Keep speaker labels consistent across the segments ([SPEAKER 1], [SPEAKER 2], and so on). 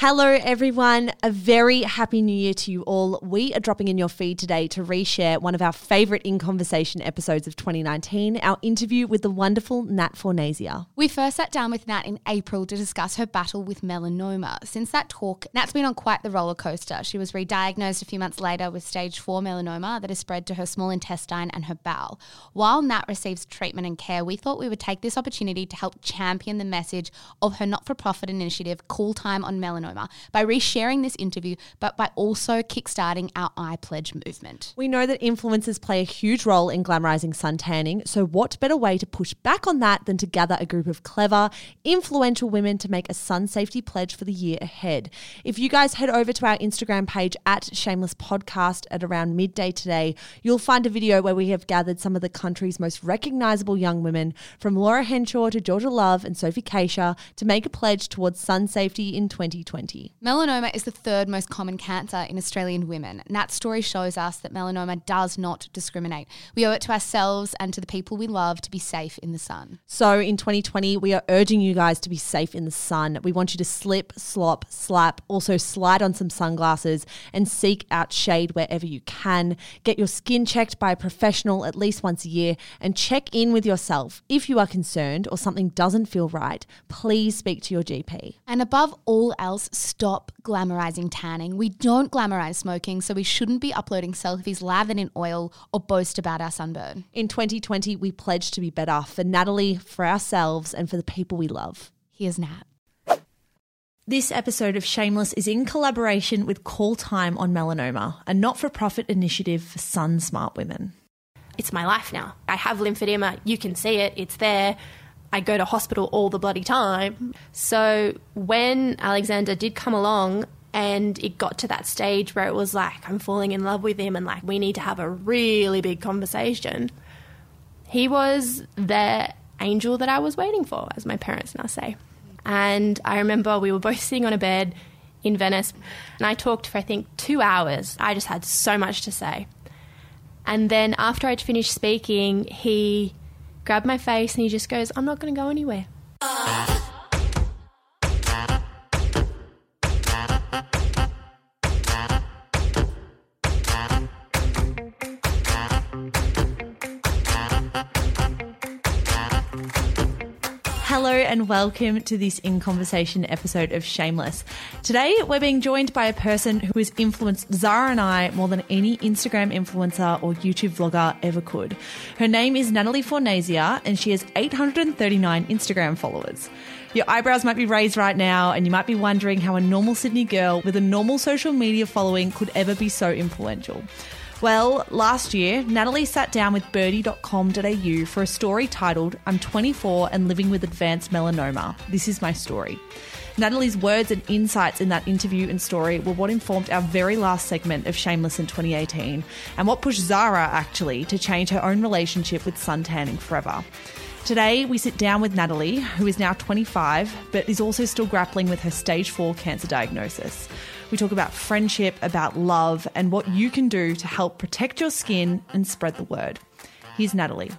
[SPEAKER 1] Hello, everyone. A very happy new year to you all. We are dropping in your feed today to reshare one of our favorite In Conversation episodes of 2019, our interview with the wonderful Nat Fornasia.
[SPEAKER 2] We first sat down with Nat in April to discuss her battle with melanoma. Since that talk, Nat's been on quite the roller coaster. She was re diagnosed a few months later with stage 4 melanoma that has spread to her small intestine and her bowel. While Nat receives treatment and care, we thought we would take this opportunity to help champion the message of her not for profit initiative, Call Time on Melanoma, by resharing this interview, but by also kickstarting our I Pledge movement.
[SPEAKER 1] We know that influencers play a huge role in glamorizing sun tanning, so what better way to push back on that than to gather a group of clever, influential women to make a sun safety pledge for the year ahead? If you guys head over to our Instagram page at Shameless Podcast at around midday today, you'll find a video where we have gathered some of the country's most recognizable young women, from Laura Henshaw to Georgia Love and Sophie Keisha, to make a pledge towards sun safety in 2020.
[SPEAKER 2] Melanoma is the third most common cancer in Australian women. Nat's story shows us that melanoma does not discriminate. We owe it to ourselves and to the people we love to be safe in the sun.
[SPEAKER 1] So in 2020, we are urging you guys to be safe in the sun. We want you to slip, slop, slap, also slide on some sunglasses and seek out shade wherever you can. Get your skin checked by a professional at least once a year and check in with yourself. If you are concerned or something doesn't feel right, please speak to your GP.
[SPEAKER 2] And above all else, stop glamorizing tanning. We don't glamorize smoking, so we shouldn't be uploading selfies lathered in oil or boast about our sunburn.
[SPEAKER 1] In 2020, we pledge to be better for Natalie, for ourselves, and for the people we love.
[SPEAKER 2] Here's Nat.
[SPEAKER 1] This episode of Shameless is in collaboration with Call Time on Melanoma, a not for profit initiative for sun smart women.
[SPEAKER 3] it's my life now. I have lymphedema. You can see it. It's there. I go to hospital all the bloody time. So when Alexander did come along and it got to that stage where it was like, I'm falling in love with him and like, we need to have a really big conversation, he was the angel that I was waiting for, as my parents now say. And I remember we were both sitting on a bed in Venice and I talked for, I think, two hours. I just had so much to say. And then after I'd finished speaking, he grabbed my face and he just goes, I'm not going to go anywhere.
[SPEAKER 1] And welcome to this In Conversation episode of Shameless. Today we're being joined by a person who has influenced Zara and I more than any Instagram influencer or YouTube vlogger ever could. Her name is Natalie Fornasia and she has 839 Instagram followers. Your eyebrows might be raised right now and you might be wondering how a normal Sydney girl with a normal social media following could ever be so influential. Well, last year, Natalie sat down with birdie.com.au for a story titled I'm 24 and living with advanced melanoma. This is my story. Natalie's words and insights in that interview and story were what informed our very last segment of Shameless in 2018 and what pushed Zara, actually, to change her own relationship with suntanning forever. Today, we sit down with Natalie, who is now 25 but is also still grappling with her stage 4 cancer diagnosis. We talk about friendship, about love, and what you can do to help protect your skin and spread the word. Here's Natalie.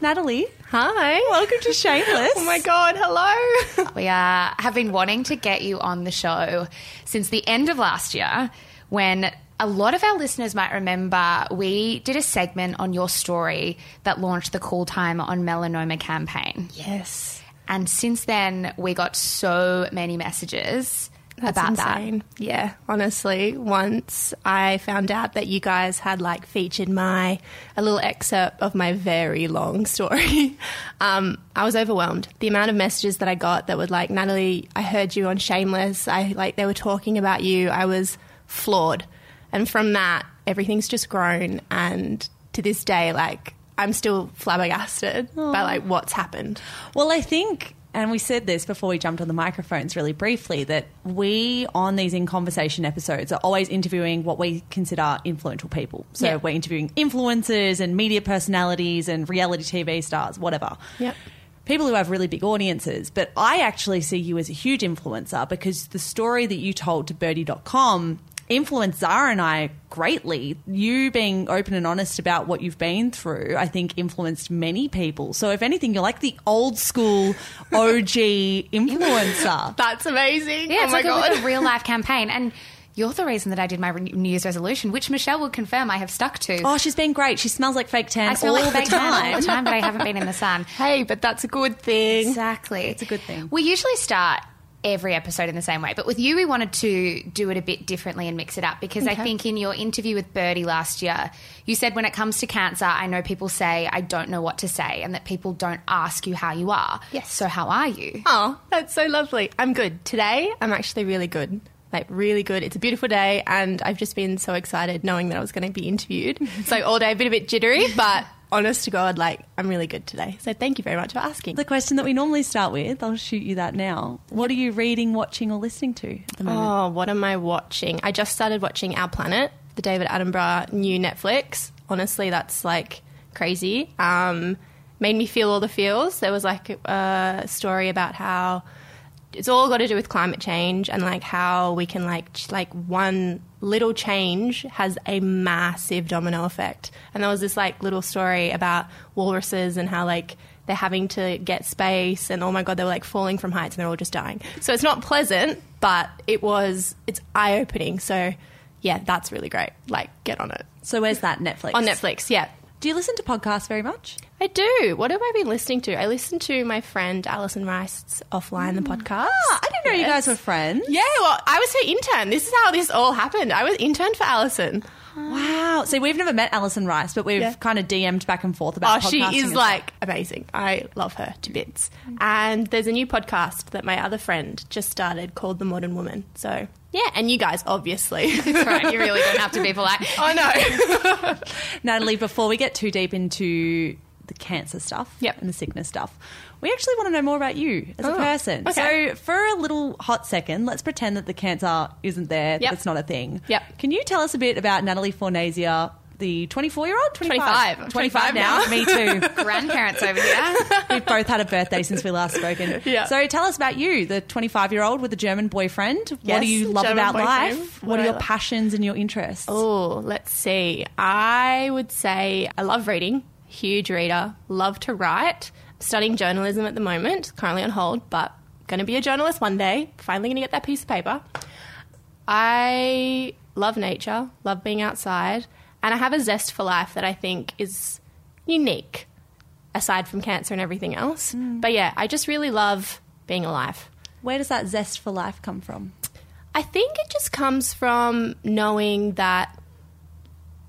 [SPEAKER 1] Natalie.
[SPEAKER 3] Hi.
[SPEAKER 1] Welcome to Shameless.
[SPEAKER 3] oh my God, hello.
[SPEAKER 4] we uh, have been wanting to get you on the show since the end of last year when a lot of our listeners might remember we did a segment on your story that launched the Call Time on Melanoma campaign.
[SPEAKER 3] yes.
[SPEAKER 4] And since then, we got so many messages
[SPEAKER 3] That's
[SPEAKER 4] about
[SPEAKER 3] insane. Yeah, honestly, once I found out that you guys had like featured my a little excerpt of my very long story, um, I was overwhelmed. The amount of messages that I got that were like, Natalie, I heard you on Shameless. I like they were talking about you. I was floored, and from that, everything's just grown. And to this day, like I'm still flabbergasted by like what's happened.
[SPEAKER 1] Well, I think, and we said this before we jumped on the microphones really briefly, that we on these in conversation episodes are always interviewing what we consider influential people. So
[SPEAKER 3] Yeah.
[SPEAKER 1] we're interviewing influencers and media personalities and reality TV stars, whatever.
[SPEAKER 3] Yep.
[SPEAKER 1] People who have really big audiences. But I actually see you as a huge influencer because the story that you told to birdie.com influenced Zara and I greatly. You being open and honest about what you've been through, I think influenced many people. So if anything, you're like the old school OG influencer.
[SPEAKER 3] That's amazing.
[SPEAKER 4] Yeah,
[SPEAKER 3] oh
[SPEAKER 4] it's
[SPEAKER 3] my
[SPEAKER 4] like
[SPEAKER 3] god.
[SPEAKER 4] A, a real life campaign. And you're the reason that I did my New Year's resolution, which Michelle will confirm I have stuck to.
[SPEAKER 1] Oh, she's been great. She smells like fake tan
[SPEAKER 4] I smell
[SPEAKER 1] all
[SPEAKER 4] like
[SPEAKER 1] the
[SPEAKER 4] fake tan
[SPEAKER 1] time.
[SPEAKER 4] all the time, but I haven't been in the sun.
[SPEAKER 3] Hey, but that's a good thing.
[SPEAKER 4] Exactly.
[SPEAKER 1] It's a good thing.
[SPEAKER 4] We usually start every episode in the same way, but with you, we wanted to do it a bit differently and mix it up because I think in your interview with Birdie last year, you said when it comes to cancer, I know people say, I don't know what to say, and that people don't ask you how you are.
[SPEAKER 3] Yes.
[SPEAKER 4] So, how are you?
[SPEAKER 3] Oh, that's so lovely. I'm good. Today, I'm actually really good. Like, really good. It's a beautiful day, and I've just been so excited knowing that I was going to be interviewed. so, all day, a bit, a bit jittery, but honest to God, like, I'm really good today. So, thank you very much for asking.
[SPEAKER 1] The question that we normally start with, I'll shoot you that now. What are you reading, watching, or listening to at the moment?
[SPEAKER 3] Oh, what am I watching? I just started watching Our Planet, the David Attenborough new Netflix. Honestly, that's like crazy. Um, made me feel all the feels. There was like a story about how it's all got to do with climate change and like how we can like ch- like one little change has a massive domino effect. And there was this like little story about walruses and how like they're having to get space and oh my god they were like falling from heights and they're all just dying. So it's not pleasant, but it was it's eye opening. So yeah, that's really great. Like get on it.
[SPEAKER 1] So where's that Netflix?
[SPEAKER 3] On Netflix, yeah.
[SPEAKER 1] Do you listen to podcasts very much?
[SPEAKER 3] I do. What have I been listening to? I listened to my friend Alison Rice's Offline the podcast.
[SPEAKER 1] Ah, I didn't know you guys were friends.
[SPEAKER 3] Yeah, well, I was her intern. This is how this all happened. I was intern for Alison.
[SPEAKER 1] Wow. See, we've never met Alison Rice, but we've
[SPEAKER 3] Yeah.
[SPEAKER 1] kind of DM'd back and forth about.
[SPEAKER 3] Oh,
[SPEAKER 1] she
[SPEAKER 3] is like amazing. I love her to bits. And there's a new podcast that my other friend just started called The Modern Woman. So, yeah, and you guys, obviously.
[SPEAKER 4] That's right. You really don't have to be polite.
[SPEAKER 3] I know.
[SPEAKER 1] Natalie, before we get too deep into the cancer stuff
[SPEAKER 3] Yep.
[SPEAKER 1] and the sickness stuff, we actually want to know more about you as a
[SPEAKER 3] Oh,
[SPEAKER 1] person.
[SPEAKER 3] okay.
[SPEAKER 1] So, for a little hot second, let's pretend that the cancer isn't there,
[SPEAKER 3] Yep.
[SPEAKER 1] that's not a thing.
[SPEAKER 3] Yep.
[SPEAKER 1] Can you tell us a bit about Natalie Fornasia, the 24 year old?
[SPEAKER 3] 25.
[SPEAKER 1] 25 now. Me too.
[SPEAKER 4] Grandparents over here.
[SPEAKER 1] We've both had a birthday since we last spoken.
[SPEAKER 3] Yeah.
[SPEAKER 1] So tell us about you, the 25 year old with a German boyfriend.
[SPEAKER 3] yes, what
[SPEAKER 1] do you love
[SPEAKER 3] German
[SPEAKER 1] about
[SPEAKER 3] boyfriend.
[SPEAKER 1] life?
[SPEAKER 3] What
[SPEAKER 1] What, are your passions and your interests?
[SPEAKER 3] Oh, let's see. I would say I love reading, huge reader, love to write. Studying journalism at the moment, currently on hold, but going to be a journalist one day. Finally going to get that piece of paper. I love nature, love being outside, and I have a zest for life that I think is unique aside from cancer and everything else. Mm. But yeah, I just really love being alive.
[SPEAKER 1] Where does that zest for life come from?
[SPEAKER 3] I think it just comes from knowing that.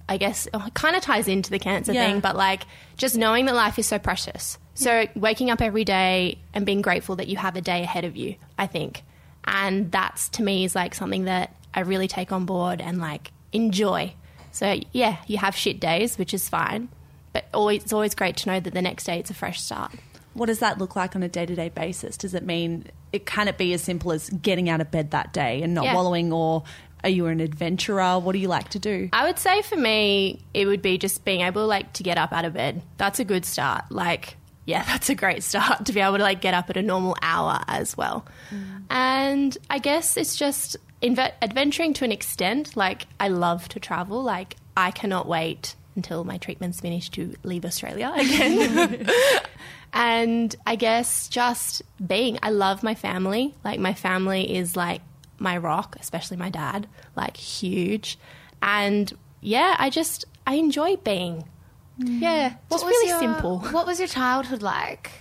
[SPEAKER 3] I guess it kind of ties into the cancer
[SPEAKER 1] Yeah.
[SPEAKER 3] thing, but like just knowing that life is so precious. So waking up every day and being grateful that you have a day ahead of you, I think. And that's to me is like something that I really take on board and like enjoy. So yeah, you have shit days, which is fine, but always it's always great to know that the next day it's a fresh start.
[SPEAKER 1] What does that look like on a day to day basis? Does it mean it can it be as simple as getting out of bed that day and not
[SPEAKER 3] Yeah.
[SPEAKER 1] wallowing, or are you an adventurer? What do you like to do?
[SPEAKER 3] I would say for me, it would be just being able like to get up out of bed. That's a good start. Like, yeah, that's a great start to be able to like get up at a normal hour as well. And I guess it's just inve- adventuring to an extent. Like, I love to travel. Like, I cannot wait until my treatment's finished to leave Australia again. and I guess just being, I love my family. Like, my family is like my rock, especially my dad, like, huge. And yeah, I just, I enjoy being. Yeah, mm.
[SPEAKER 2] What
[SPEAKER 3] just
[SPEAKER 2] was
[SPEAKER 3] really
[SPEAKER 2] your-
[SPEAKER 3] simple.
[SPEAKER 2] What was your childhood like?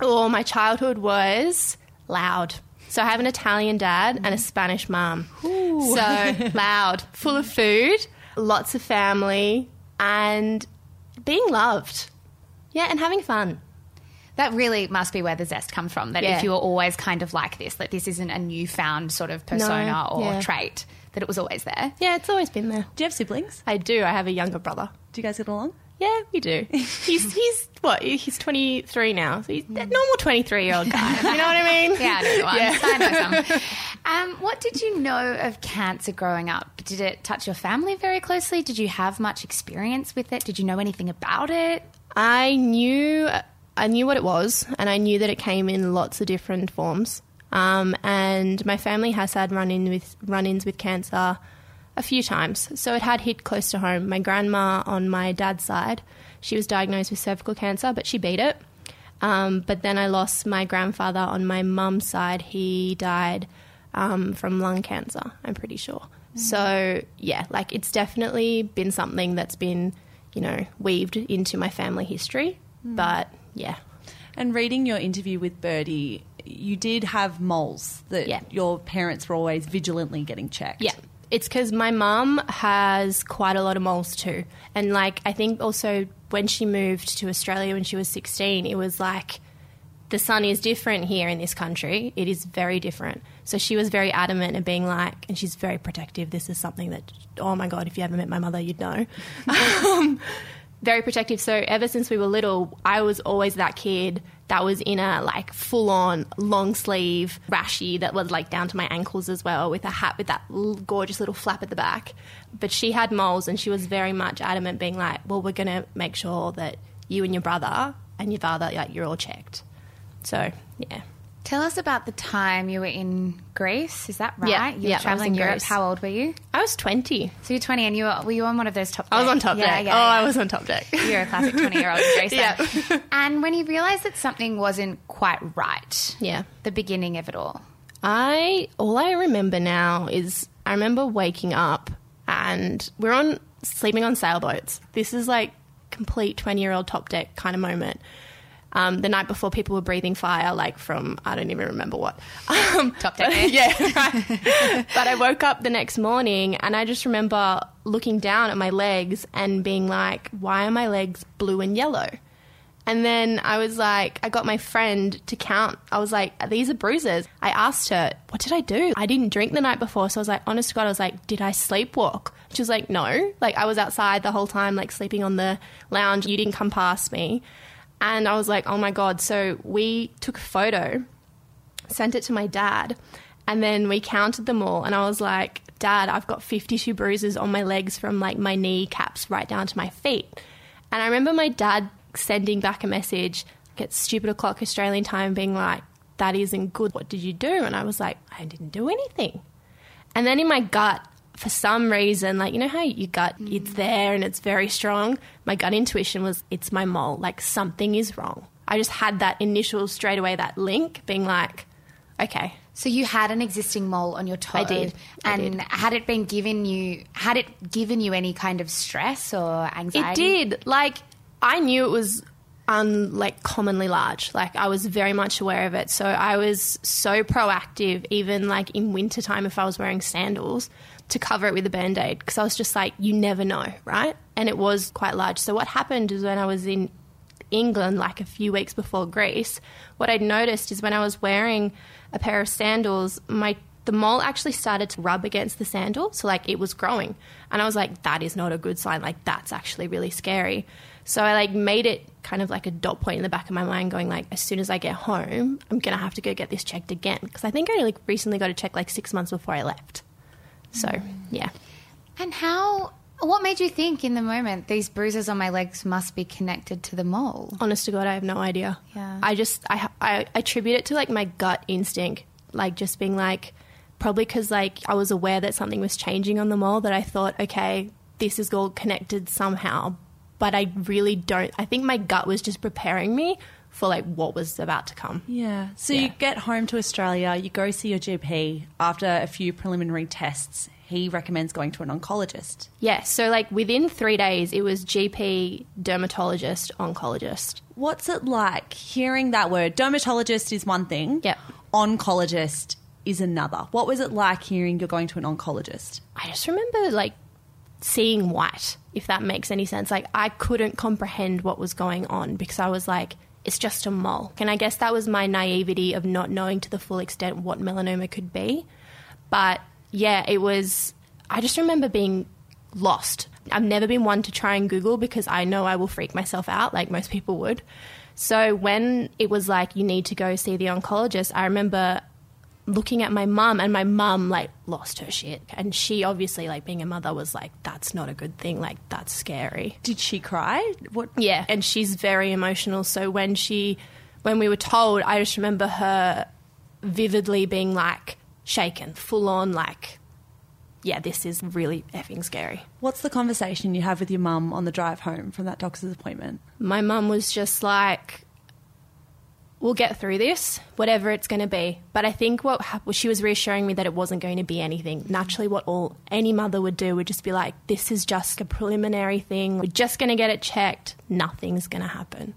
[SPEAKER 3] Oh, my childhood was loud. So I have an Italian dad and a Spanish mum. So loud, full of food, lots of family, and being loved. Yeah, and having fun.
[SPEAKER 2] That really must be where the zest comes from. That
[SPEAKER 3] Yeah.
[SPEAKER 2] if you were always kind of like this, that this isn't a newfound sort of persona or
[SPEAKER 3] yeah.
[SPEAKER 2] trait, that it was always there.
[SPEAKER 3] Yeah, it's always been there.
[SPEAKER 1] Do you have siblings?
[SPEAKER 3] I do. I have a younger brother.
[SPEAKER 1] Do you guys get along?
[SPEAKER 3] Yeah, we do. He's he's what? He's twenty three now. So he's a normal twenty three year old guy. You know what I mean?
[SPEAKER 2] Yeah, I know the.
[SPEAKER 3] Yeah.
[SPEAKER 2] I know some. Um, what did you know of cancer growing up? Did it touch your family very closely? Did you have much experience with it? Did you know anything about it?
[SPEAKER 3] I knew I knew what it was, and I knew that it came in lots of different forms. Um, and my family has had run-in with run-ins with cancer a few times, so it had hit close to home. My grandma on my dad's side, she was diagnosed with cervical cancer, but she beat it. Um, but then I lost my grandfather on my mum's side. He died um, from lung cancer, I'm pretty sure. So, yeah, like it's definitely been something that's been, you know, weaved into my family history. But yeah,
[SPEAKER 1] And reading your interview with Birdie, you did have moles that
[SPEAKER 3] Yeah.
[SPEAKER 1] your parents were always vigilantly getting checked.
[SPEAKER 3] Yeah. It's because my mum has quite a lot of moles too. And like, I think also when she moved to Australia when she was 16, it was like, the sun is different here in this country. It is very different. So she was very adamant and being like, and she's very protective. This is something that, oh my God, if you ever met my mother, you'd know. um, very protective. So ever since we were little, I was always that kid that was in a like full on long sleeve rashy that was like down to my ankles as well with a hat with that gorgeous little flap at the back. But she had moles and she was very much adamant being like, well, we're going to make sure that you and your brother and your father, like you're all checked. So yeah.
[SPEAKER 2] Tell us about the time you were in Greece. Is that right?
[SPEAKER 3] Yeah,
[SPEAKER 2] you
[SPEAKER 3] yeah,
[SPEAKER 2] were
[SPEAKER 3] was
[SPEAKER 2] traveling
[SPEAKER 3] in
[SPEAKER 2] Europe.
[SPEAKER 3] Greece.
[SPEAKER 2] How old were you?
[SPEAKER 3] I was 20.
[SPEAKER 2] So you're 20 and you were, were you on one of those top
[SPEAKER 3] I was on top
[SPEAKER 2] yeah,
[SPEAKER 3] deck.
[SPEAKER 2] Yeah,
[SPEAKER 3] oh,
[SPEAKER 2] yeah.
[SPEAKER 3] I was on top deck.
[SPEAKER 2] You're a classic 20 year old in Greece.
[SPEAKER 3] Yeah.
[SPEAKER 2] and when you realised that something wasn't quite right,
[SPEAKER 3] Yeah.
[SPEAKER 2] the beginning of it all.
[SPEAKER 3] I all I remember now is I remember waking up and we're on sleeping on sailboats. This is like complete twenty year old top deck kind of moment. Um, the night before, people were breathing fire, like from I don't even remember what. Um,
[SPEAKER 2] Top eh?
[SPEAKER 3] yeah. right. but I woke up the next morning and I just remember looking down at my legs and being like, "Why are my legs blue and yellow?" And then I was like, I got my friend to count. I was like, these are bruises. I asked her, what did I do? I didn't drink the night before. So I was like, honest to God, I was like, did I sleepwalk? She was like, no. Like, I was outside the whole time, like sleeping on the lounge. You didn't come past me. And I was like, oh my God. So we took a photo, sent it to my dad, and then we counted them all. And I was like, Dad, I've got 52 bruises on my legs from like my knee caps right down to my feet. And I remember my dad sending back a message at stupid o'clock Australian time, being like, that isn't good. What did you do? And I was like, I didn't do anything. And then in my gut, for some reason, like, you know how your gut, it's mm. there and it's very strong? My gut intuition was, it's my mole. Like, something is wrong. I just had that initial straight away, that link being like, okay.
[SPEAKER 2] So you had an existing mole on your toe.
[SPEAKER 3] I did. I
[SPEAKER 2] and
[SPEAKER 3] did.
[SPEAKER 2] had it been given you, had it given you any kind of stress or anxiety?
[SPEAKER 3] It did. Like I knew it was un like commonly large. Like I was very much aware of it. So I was so proactive, even like in wintertime if I was wearing sandals, to cover it with a band-aid. Because I was just like, you never know, right? And it was quite large. So what happened is when I was in England, like a few weeks before Greece, what I'd noticed is when I was wearing a pair of sandals, my the mole actually started to rub against the sandal, so like it was growing, and I was like, that is not a good sign. Like that's actually really scary. So I like made it kind of like a dot point in the back of my mind, going like, as soon as I get home, I'm gonna have to go get this checked again because I think I like recently got it checked like six months before I left. So yeah.
[SPEAKER 2] And how, what made you think in the moment these bruises on my legs must be connected to the mole?
[SPEAKER 3] Honest to God, I have no idea.
[SPEAKER 2] Yeah.
[SPEAKER 3] I just I I attribute it to like my gut instinct, like just being like probably because like I was aware that something was changing on the mole that I thought, okay, this is all connected somehow. but I really don't. I think my gut was just preparing me for like what was about to come.
[SPEAKER 1] Yeah. So
[SPEAKER 3] Yeah.
[SPEAKER 1] you get home to Australia, you go see your GP. After a few preliminary tests, he recommends going to an oncologist.
[SPEAKER 3] Yeah, so like within three days, it was GP, dermatologist, oncologist.
[SPEAKER 1] What's it like hearing that word? Dermatologist is one thing.
[SPEAKER 3] Yep.
[SPEAKER 1] Oncologist is another. What was it like hearing you're going to an oncologist?
[SPEAKER 3] I just remember like seeing white, if that makes any sense. Like I couldn't comprehend what was going on because I was like, it's just a mole. And I guess that was my naivety of not knowing to the full extent what melanoma could be. But yeah, it was, I just remember being lost. I've never been one to try and Google because I know I will freak myself out like most people would. So when it was like, you need to go see the oncologist, I remember looking at my mum and my mum like lost her shit and she obviously like being a mother was like that's not a good thing like that's scary
[SPEAKER 1] Did she cry? What?
[SPEAKER 3] yeah and she's very emotional so when she when we were told i just remember her vividly being like shaken full on like yeah this is really effing scary
[SPEAKER 1] What's the conversation you have with your mum on the drive home from that doctor's appointment?
[SPEAKER 3] my mum was just like, "We'll get through this, whatever it's going to be." But I think what she was reassuring me that it wasn't going to be anything. Naturally, what all any mother would do would just be like, "This is just a preliminary thing. We're just going to get it checked. Nothing's going to happen."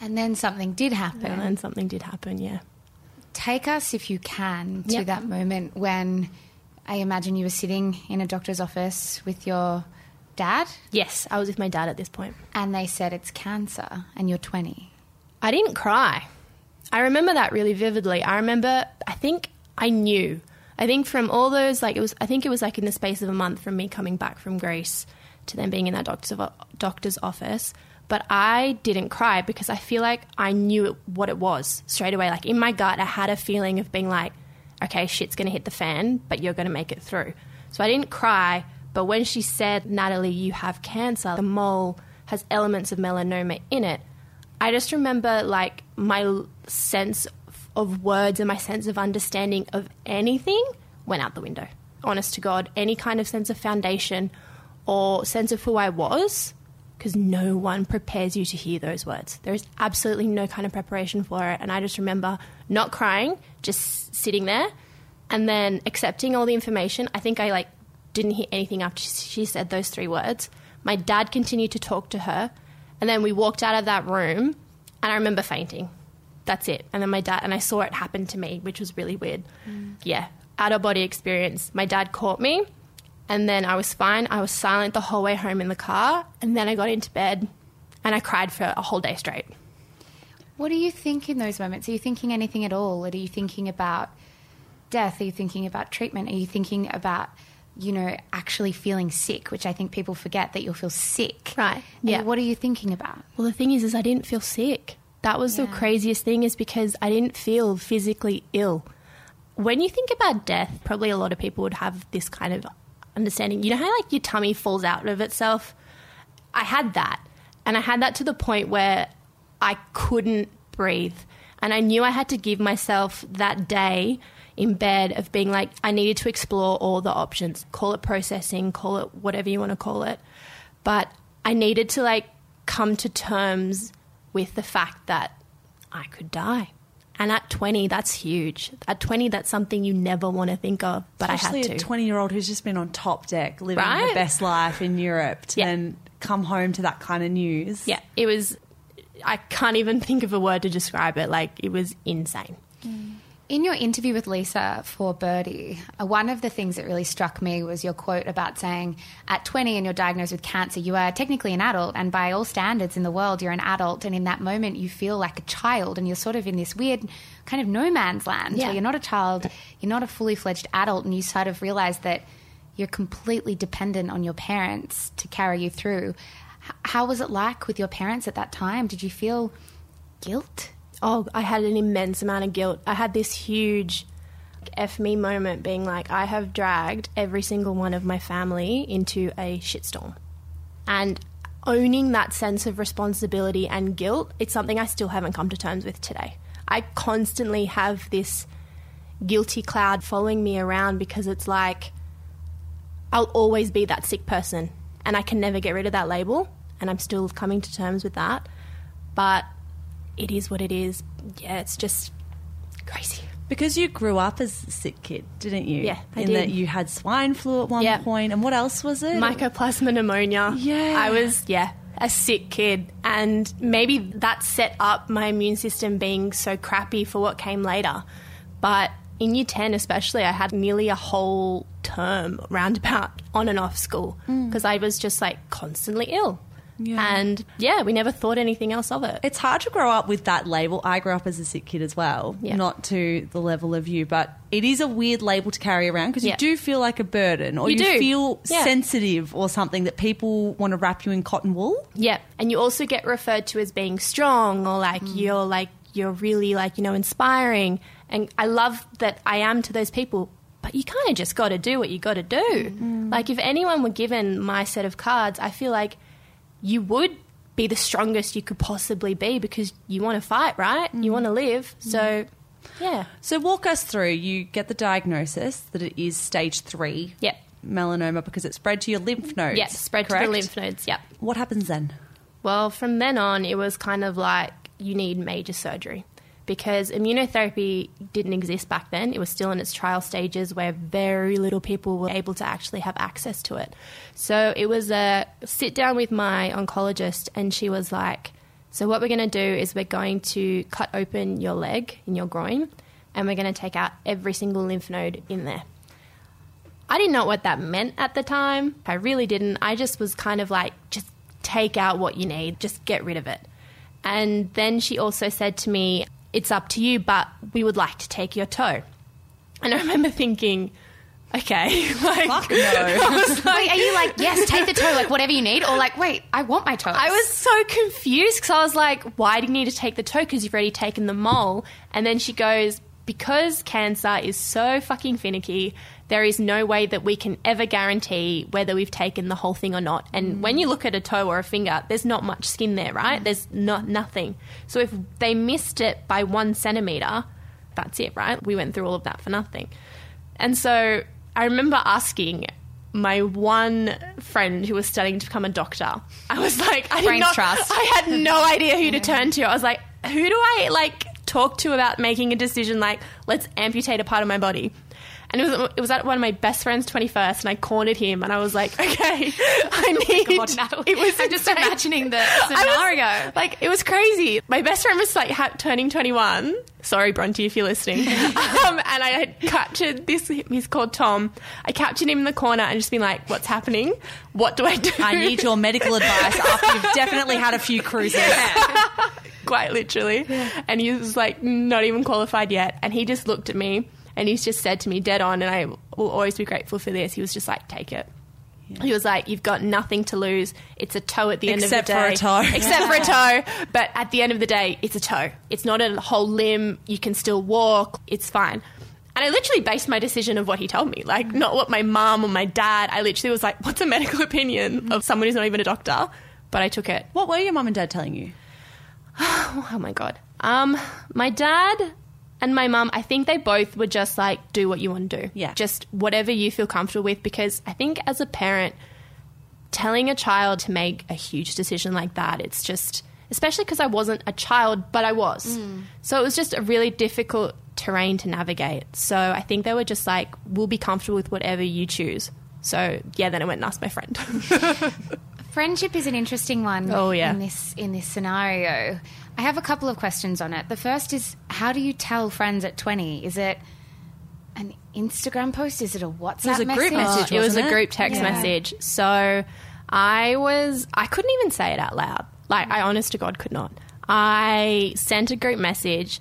[SPEAKER 2] And then something did happen.
[SPEAKER 3] And then something did happen. Yeah.
[SPEAKER 2] Take us, if you can, to
[SPEAKER 3] Yep.
[SPEAKER 2] that moment when I imagine you were sitting in a doctor's office with your dad
[SPEAKER 3] Yes, I was with my dad at this point.
[SPEAKER 2] and they said it's cancer and you're 20.
[SPEAKER 3] I didn't cry. I remember that really vividly. I remember, I think I knew. I think from all those, like, it was, I think it was like in the space of a month from me coming back from Greece to then being in that doctor's, doctor's office. But I didn't cry because I feel like I knew it, what it was straight away. Like, in my gut, I had a feeling of being like, okay, shit's going to hit the fan, but you're going to make it through. So I didn't cry. But when she said, Natalie, you have cancer, the mole has elements of melanoma in it, I just remember like my sense of words and my sense of understanding of anything went out the window. Honest to God, any kind of sense of foundation or sense of who I was, because no one prepares you to hear those words. There is absolutely no kind of preparation for it. And I just remember not crying, just sitting there and then accepting all the information. I think I like didn't hear anything after she said those three words. My dad continued to talk to her, and then we walked out of that room, and I remember fainting. That's it. And then my dad and I saw it happen to me, which was really weird. Mm. Yeah, out of body experience. My dad caught me, and then I was fine. I was silent the whole way home in the car, and then I got into bed, and I cried for a whole day straight.
[SPEAKER 2] What do you think in those moments? Are you thinking anything at all? Or are you thinking about death? Are you thinking about treatment? Are you thinking about, you know, actually feeling sick, which I think people forget that you'll feel sick.
[SPEAKER 3] Right,
[SPEAKER 2] And
[SPEAKER 3] yeah.
[SPEAKER 2] What are you thinking about?
[SPEAKER 3] Well, the thing is, is I didn't feel sick. That was the craziest thing, is because I didn't feel physically ill. When you think about death, probably a lot of people would have this kind of understanding. You know how like your tummy falls out of itself. I had that, and I had that to the point where I couldn't breathe, and I knew I had to give myself that day in bed of being like I needed to explore all the options. Call it processing, call it whatever you want to call it, but I needed to like come to terms with the fact that I could die. And at 20, that's huge. At 20, that's something you never want to think of, but
[SPEAKER 1] Especially
[SPEAKER 3] I had
[SPEAKER 1] a
[SPEAKER 3] to.
[SPEAKER 1] 20 year old who's just been on top deck, living
[SPEAKER 3] Right?
[SPEAKER 1] the best life in Europe, to
[SPEAKER 3] Yeah.
[SPEAKER 1] then come home to that kind of news.
[SPEAKER 3] yeah, it was, I can't even think of a word to describe it. Like, it was insane. Mm.
[SPEAKER 2] In your interview with Lisa for Birdie, uh, one of the things that really struck me was your quote about saying, at 20 and you're diagnosed with cancer, you are technically an adult, and by all standards in the world, you're an adult. And in that moment, you feel like a child, and you're sort of in this weird kind of no man's land
[SPEAKER 3] Yeah.
[SPEAKER 2] where you're not a child, you're not a fully fledged adult, and you sort of realize that you're completely dependent on your parents to carry you through. How was it like with your parents at that time? Did you feel guilt?
[SPEAKER 3] Oh, I had an immense amount of guilt. I had this huge F me moment being like, I have dragged every single one of my family into a shitstorm. And owning that sense of responsibility and guilt, it's something I still haven't come to terms with today. I constantly have this guilty cloud following me around because it's like, I'll always be that sick person and I can never get rid of that label. and I'm still coming to terms with that. But it is what it is. Yeah, it's just crazy.
[SPEAKER 1] Because you grew up as a sick kid, didn't you?
[SPEAKER 3] Yeah, I
[SPEAKER 1] In
[SPEAKER 3] did.
[SPEAKER 1] that you had swine flu at one
[SPEAKER 3] Yeah.
[SPEAKER 1] point, and what else was it?
[SPEAKER 3] Mycoplasma pneumonia.
[SPEAKER 1] Yeah.
[SPEAKER 3] I was, yeah, a sick kid. And maybe that set up my immune system being so crappy for what came later. But in year 10, especially, I had nearly a whole term roundabout on and off school mm. because I was just like constantly ill.
[SPEAKER 1] Yeah.
[SPEAKER 3] And yeah, we never thought anything else of it.
[SPEAKER 1] It's hard to grow up with that label. I grew up as a sick kid as well,
[SPEAKER 3] Yeah.
[SPEAKER 1] not to the level of you, but it is a weird label to carry around because
[SPEAKER 3] Yeah.
[SPEAKER 1] you do feel like a burden or
[SPEAKER 3] You
[SPEAKER 1] you,
[SPEAKER 3] do.
[SPEAKER 1] feel
[SPEAKER 3] Yeah.
[SPEAKER 1] sensitive or something that people want to wrap you in cotton wool.
[SPEAKER 3] Yeah, and you also get referred to as being strong or like mm. you're like you're really like you know inspiring. And I love that I am to those people. But you kind of just got to do what you got to do. Mm. Like if anyone were given my set of cards, I feel like you would be the strongest you could possibly be because you want to fight, right? And you mm. want to live. Mm. So, yeah.
[SPEAKER 1] So walk us through. You get the diagnosis that it is stage three
[SPEAKER 3] Yep.
[SPEAKER 1] melanoma because it spread to your lymph nodes.
[SPEAKER 3] Yeah, spread
[SPEAKER 1] correct?
[SPEAKER 3] to the lymph nodes. Yep.
[SPEAKER 1] What happens then?
[SPEAKER 3] Well, from then on, it was kind of like you need major surgery because immunotherapy didn't exist back then. It was still in its trial stages where very little people were able to actually have access to it. So it was a sit down with my oncologist, and she was like, So, what we're going to do is we're going to cut open your leg in your groin, and we're going to take out every single lymph node in there. I didn't know what that meant at the time. I really didn't. I just was kind of like, just take out what you need, just get rid of it. And then she also said to me, It's up to you, but we would like to take your toe. And I remember thinking, Okay, like,
[SPEAKER 1] Fuck no.
[SPEAKER 3] Like,
[SPEAKER 2] Wait, are you like, yes, take the toe, like whatever you need? Or like, wait, I want my toe.
[SPEAKER 3] I was so confused because I was like, why do you need to take the toe? Because you've already taken the mole. And then she goes, because cancer is so fucking finicky, there is no way that we can ever guarantee whether we've taken the whole thing or not. And mm. when you look at a toe or a finger, there's not much skin there, right? Mm. There's not nothing. So if they missed it by one centimeter, that's it, right? We went through all of that for nothing. And so I remember asking my one friend who was studying to become a doctor. I was like, I did
[SPEAKER 2] Brains
[SPEAKER 3] not,
[SPEAKER 2] trust.
[SPEAKER 3] I had no idea who to turn to. I was like, who do I like talk to about making a decision like let's amputate a part of my body? And it was it was at one of my best friend's twenty first, and I cornered him, and I was like, okay, I need.
[SPEAKER 2] God, Natalie.
[SPEAKER 3] It was
[SPEAKER 2] I'm just imagining the
[SPEAKER 3] I was-
[SPEAKER 2] scenario.
[SPEAKER 3] like it was crazy. My best friend was like ha- turning 21. Sorry, Bronte, if you're listening. um, and I had captured this. He's called Tom. I captured him in the corner and just been like, "What's happening? What do I do?"
[SPEAKER 1] I need your medical advice after you've definitely had a few cruises.
[SPEAKER 3] quite literally. And he was like, not even qualified yet. And he just looked at me and he's just said to me, dead on, and I will always be grateful for this. He was just like, take it. He was like, "You've got nothing to lose. It's a toe at the
[SPEAKER 1] Except
[SPEAKER 3] end of
[SPEAKER 1] for a toe.
[SPEAKER 3] except for a toe. But at the end of the day, it's a toe. It's not a whole limb. You can still walk. It's fine." And I literally based my decision of what he told me, like not what my mum or my dad. I literally was like, "What's a medical opinion of someone who's not even a doctor?" But I took it.
[SPEAKER 1] What were your mum and dad telling you?
[SPEAKER 3] Oh my god. Um, my dad and my mum, I think they both were just like, do what you want to do.
[SPEAKER 1] Yeah.
[SPEAKER 3] Just whatever you feel comfortable with. Because I think as a parent, telling a child to make a huge decision like that, it's just, especially because I wasn't a child, but I was. Mm. So it was just a really difficult terrain to navigate. So I think they were just like, we'll be comfortable with whatever you choose. So yeah, then I went and asked my friend.
[SPEAKER 2] Friendship is an interesting one.
[SPEAKER 3] Oh, yeah.
[SPEAKER 2] In this in this scenario, I have a couple of questions on it. The first is, how do you tell friends at twenty? Is it an Instagram post? Is it a WhatsApp It
[SPEAKER 1] was a group
[SPEAKER 2] message?
[SPEAKER 1] message,
[SPEAKER 3] it was a
[SPEAKER 1] it?
[SPEAKER 3] group text
[SPEAKER 2] Yeah.
[SPEAKER 3] message. So I was, I couldn't even say it out loud. Like, I honest to God could not. I sent a group message.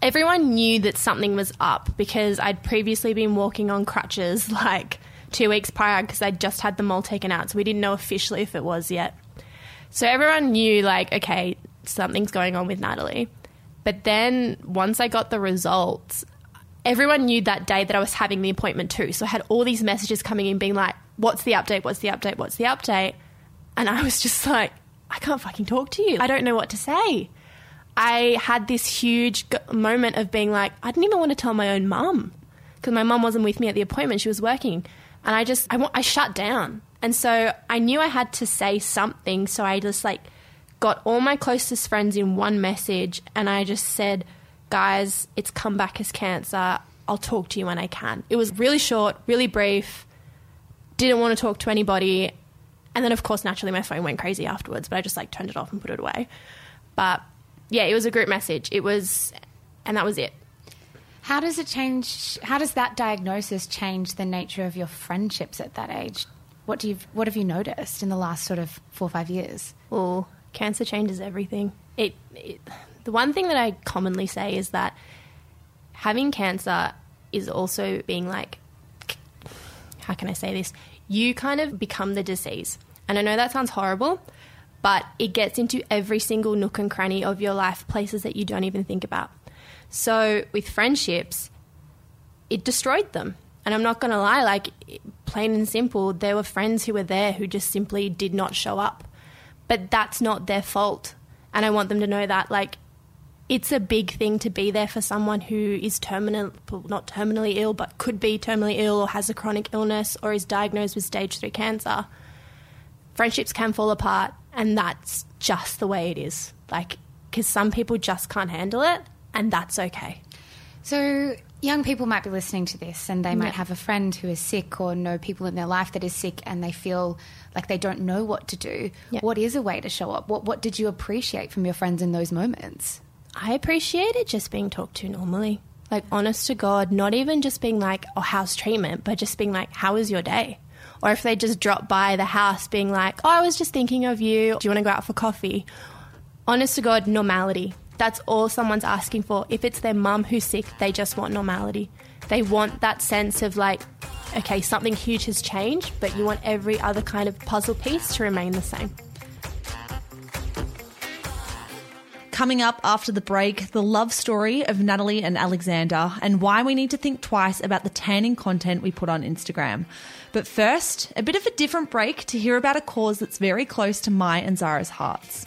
[SPEAKER 3] Everyone knew that something was up because I'd previously been walking on crutches like two weeks prior because I'd just had them all taken out. So we didn't know officially if it was yet. So everyone knew, like, okay, something's going on with Natalie. But then once I got the results, everyone knew that day that I was having the appointment too. So I had all these messages coming in being like, what's the update? What's the update? What's the update? And I was just like, I can't fucking talk to you. I don't know what to say. I had this huge moment of being like, I didn't even want to tell my own mum because my mum wasn't with me at the appointment. She was working. And I just, I, I shut down. And so I knew I had to say something. So I just like got all my closest friends in one message and I just said, guys, it's come back as cancer. I'll talk to you when I can. It was really short, really brief, didn't want to talk to anybody. And then, of course, naturally, my phone went crazy afterwards, but I just like turned it off and put it away. But yeah, it was a group message. It was, and that was it.
[SPEAKER 2] How does it change? How does that diagnosis change the nature of your friendships at that age? What do you What have you noticed in the last sort of four or five years?
[SPEAKER 3] Well, cancer changes everything. It, it the one thing that I commonly say is that having cancer is also being like, how can I say this? You kind of become the disease. And I know that sounds horrible, but it gets into every single nook and cranny of your life, places that you don't even think about. So with friendships, it destroyed them. And I'm not going to lie, like, plain and simple, there were friends who were there who just simply did not show up. But that's not their fault. And I want them to know that, like, it's a big thing to be there for someone who is terminal, not terminally ill, but could be terminally ill or has a chronic illness or is diagnosed with stage three cancer. Friendships can fall apart, and that's just the way it is. Like, because some people just can't handle it, and that's okay.
[SPEAKER 2] So, young people might be listening to this and they might
[SPEAKER 3] Yeah.
[SPEAKER 2] have a friend who is sick or know people in their life that is sick and they feel like they don't know what to do.
[SPEAKER 3] Yeah.
[SPEAKER 2] What is a way to show up? What, what did you appreciate from your friends in those moments?
[SPEAKER 3] I appreciated just being talked to normally. Like, honest to God, not even just being like, oh, how's treatment, but just being like, how was your day? Or if they just drop by the house being like, oh, I was just thinking of you. Do you want to go out for coffee? Honest to God, normality. That's all someone's asking for. If it's their mum who's sick, they just want normality. They want that sense of like, okay, something huge has changed, but you want every other kind of puzzle piece to remain the same.
[SPEAKER 1] Coming up after the break, the love story of Natalie and Alexander and why we need to think twice about the tanning content we put on Instagram. But first, a bit of a different break to hear about a cause that's very close to my and Zara's hearts.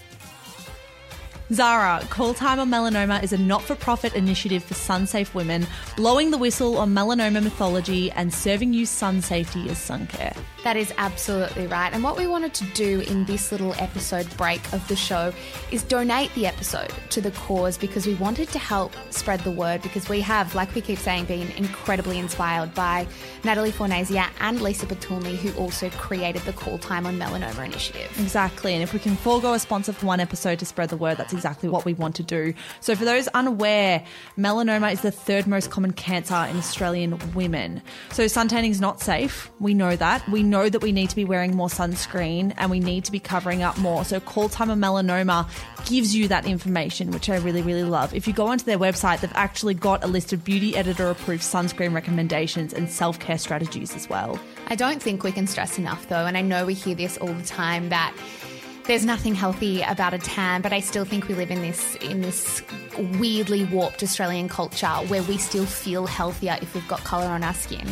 [SPEAKER 1] Zara, Call Time on Melanoma is a not for profit initiative for sun safe women, blowing the whistle on melanoma mythology and serving you sun safety as sun care.
[SPEAKER 2] That is absolutely right. And what we wanted to do in this little episode break of the show is donate the episode to the cause because we wanted to help spread the word because we have, like we keep saying, been incredibly inspired by Natalie Fornasia and Lisa Patulny, who also created the Call Time on Melanoma initiative.
[SPEAKER 1] Exactly. And if we can forego a sponsor for one episode to spread the word, that's exactly what we want to do. So, for those unaware, melanoma is the third most common cancer in Australian women. So, suntanning is not safe. We know that. We know that we need to be wearing more sunscreen and we need to be covering up more. So, Call Time of Melanoma gives you that information, which I really, really love. If you go onto their website, they've actually got a list of beauty editor approved sunscreen recommendations and self care strategies as well.
[SPEAKER 2] I don't think we can stress enough, though, and I know we hear this all the time that there's nothing healthy about a tan, but I still think we live in this in this weirdly warped Australian culture where we still feel healthier if we've got colour on our skin.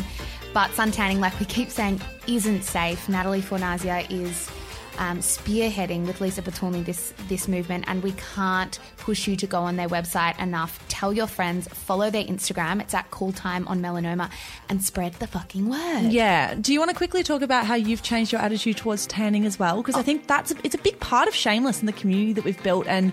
[SPEAKER 2] But suntanning, like we keep saying, isn't safe. Natalie Fornasia is um, spearheading with Lisa Patulny this this movement, and we can't push you to go on their website enough. Tell your friends, follow their Instagram. It's at Call Time on Melanoma, and spread the fucking word.
[SPEAKER 1] Yeah. Do you want to quickly talk about how you've changed your attitude towards tanning as well? Because I think that's a, it's a big part of Shameless and the community that we've built, and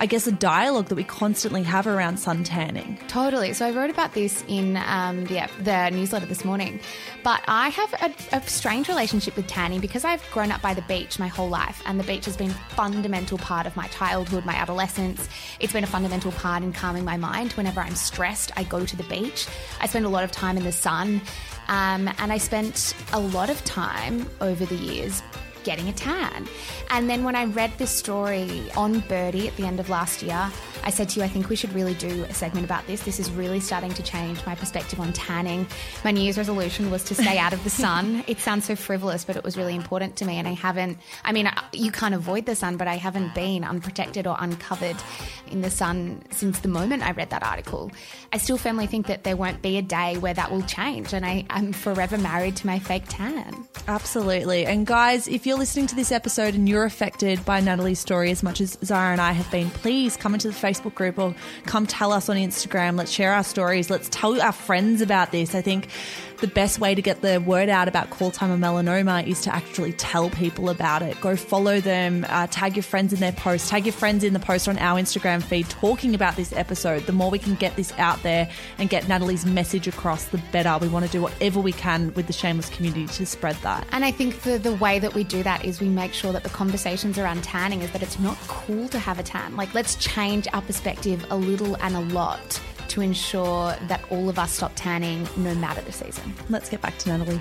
[SPEAKER 1] I guess a dialogue that we constantly have around sun tanning.
[SPEAKER 2] Totally. So I wrote about this in um, the, the newsletter this morning. But I have a, a strange relationship with tanning because I've grown up by the beach my whole life, and the beach has been a fundamental part of my childhood, my adolescence. It's been a fundamental part in calming my mind. Whenever I'm stressed, I go to the beach. I spend a lot of time in the sun, um, and I spent a lot of time over the years getting a tan. And then when I read this story on Birdie at the end of last year, I said to you, I think we should really do a segment about this. This is really starting to change my perspective on tanning. My New Year's resolution was to stay out of the sun. It sounds so frivolous, but it was really important to me. And I haven't, I mean, you can't avoid the sun, but I haven't been unprotected or uncovered in the sun since the moment I read that article. I still firmly think that there won't be a day where that will change. And I, I'm forever married to my fake tan.
[SPEAKER 1] Absolutely. And guys, if you're listening to this episode and you're affected by Natalie's story as much as Zara and I have been, please come into the Facebook group or come tell us on Instagram. Let's share our stories. Let's tell our friends about this. I think the best way to get the word out about call time of melanoma is to actually tell people about it. Go follow them, uh, tag your friends in their posts, tag your friends in the post on our Instagram feed talking about this episode. The more we can get this out there and get Natalie's message across, the better. We want to do whatever we can with the shameless community to spread that.
[SPEAKER 2] And I think the way that we do that is we make sure that the conversations around tanning is that it's not cool to have a tan. Like, let's change our perspective a little and a lot to ensure that all of us stop tanning no matter the season.
[SPEAKER 1] Let's get back to Natalie.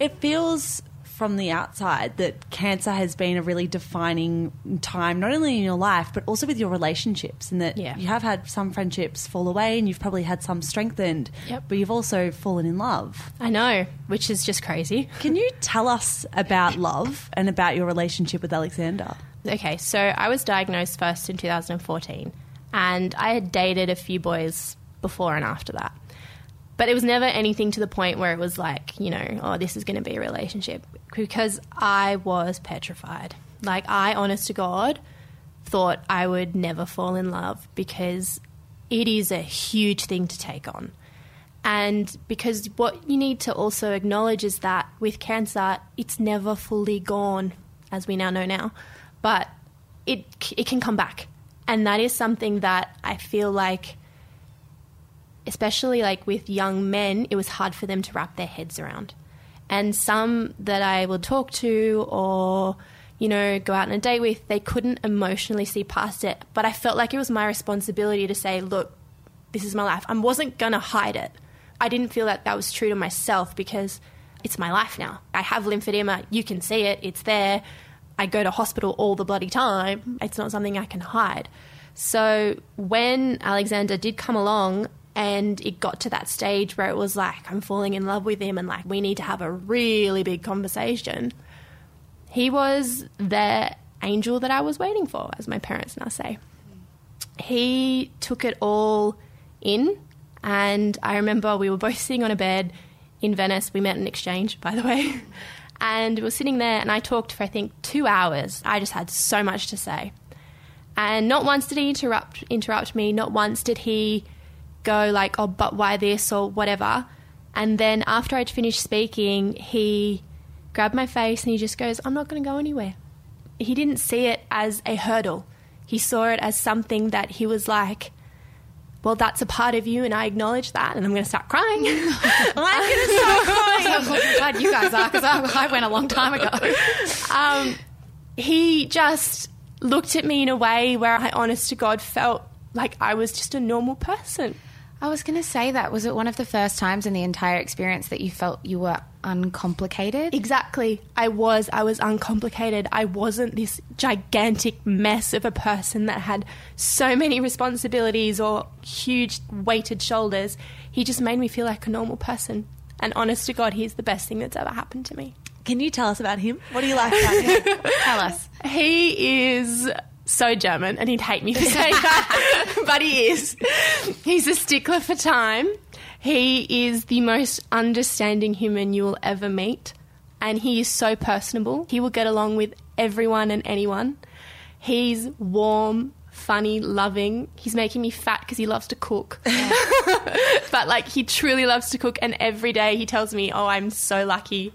[SPEAKER 1] It feels from the outside that cancer has been a really defining time, not only in your life, but also with your relationships. And that
[SPEAKER 3] Yeah.
[SPEAKER 1] you have had some friendships fall away and you've probably had some strengthened,
[SPEAKER 3] Yep.
[SPEAKER 1] but you've also fallen in love.
[SPEAKER 3] I know, which is just crazy.
[SPEAKER 1] Can you tell us about love and about your relationship with Alexander?
[SPEAKER 3] Okay, so I was diagnosed first in 2014, and I had dated a few boys before and after that. But it was never anything to the point where it was like, you know, oh, this is going to be a relationship. Because I was petrified. Like, I, honest to God, thought I would never fall in love because it is a huge thing to take on. And because what you need to also acknowledge is that with cancer, it's never fully gone, as we now know now, but it it can come back, and that is something that I feel like, especially like with young men, it was hard for them to wrap their heads around. And some that I would talk to or you know go out on a date with, they couldn't emotionally see past it. But I felt like it was my responsibility to say, look, this is my life. I wasn't gonna hide it. I didn't feel that that was true to myself because it's my life now. I have lymphedema. You can see it. It's there. I go to hospital all the bloody time. It's not something I can hide. So when Alexander did come along and it got to that stage where it was like, I'm falling in love with him and like, we need to have a really big conversation, he was the angel that I was waiting for, as my parents now say. He took it all in. And I remember we were both sitting on a bed in Venice. We met in exchange, by the way. And we were sitting there, and I talked for, I think, two hours. I just had so much to say. And not once did he interrupt, interrupt me. Not once did he go like, oh, but why this or whatever. And then after I'd finished speaking, he grabbed my face and he just goes, I'm not going to go anywhere. He didn't see it as a hurdle. He saw it as something that he was like, well, that's a part of you, and I acknowledge that, and I'm going to start crying. I'm going to start crying.
[SPEAKER 2] I'm glad you guys are because I, I went a long time ago.
[SPEAKER 3] Um, he just looked at me in a way where I, honest to God, felt like I was just a normal person.
[SPEAKER 2] I was going to say that. Was it one of the first times in the entire experience that you felt you were uncomplicated?
[SPEAKER 3] Exactly. I was. I was uncomplicated. I wasn't this gigantic mess of a person that had so many responsibilities or huge weighted shoulders. He just made me feel like a normal person. And honest to God, he's the best thing that's ever happened to me.
[SPEAKER 1] Can you tell us about him? What do you like about him?
[SPEAKER 2] Tell us.
[SPEAKER 3] He is so German, and he'd hate me for saying that, but he is. He's a stickler for time. He is the most understanding human you will ever meet, and he is so personable. He will get along with everyone and anyone. He's warm, funny, loving. He's making me fat because he loves to cook. but like, he truly loves to cook, and every day he tells me, "Oh, I'm so lucky."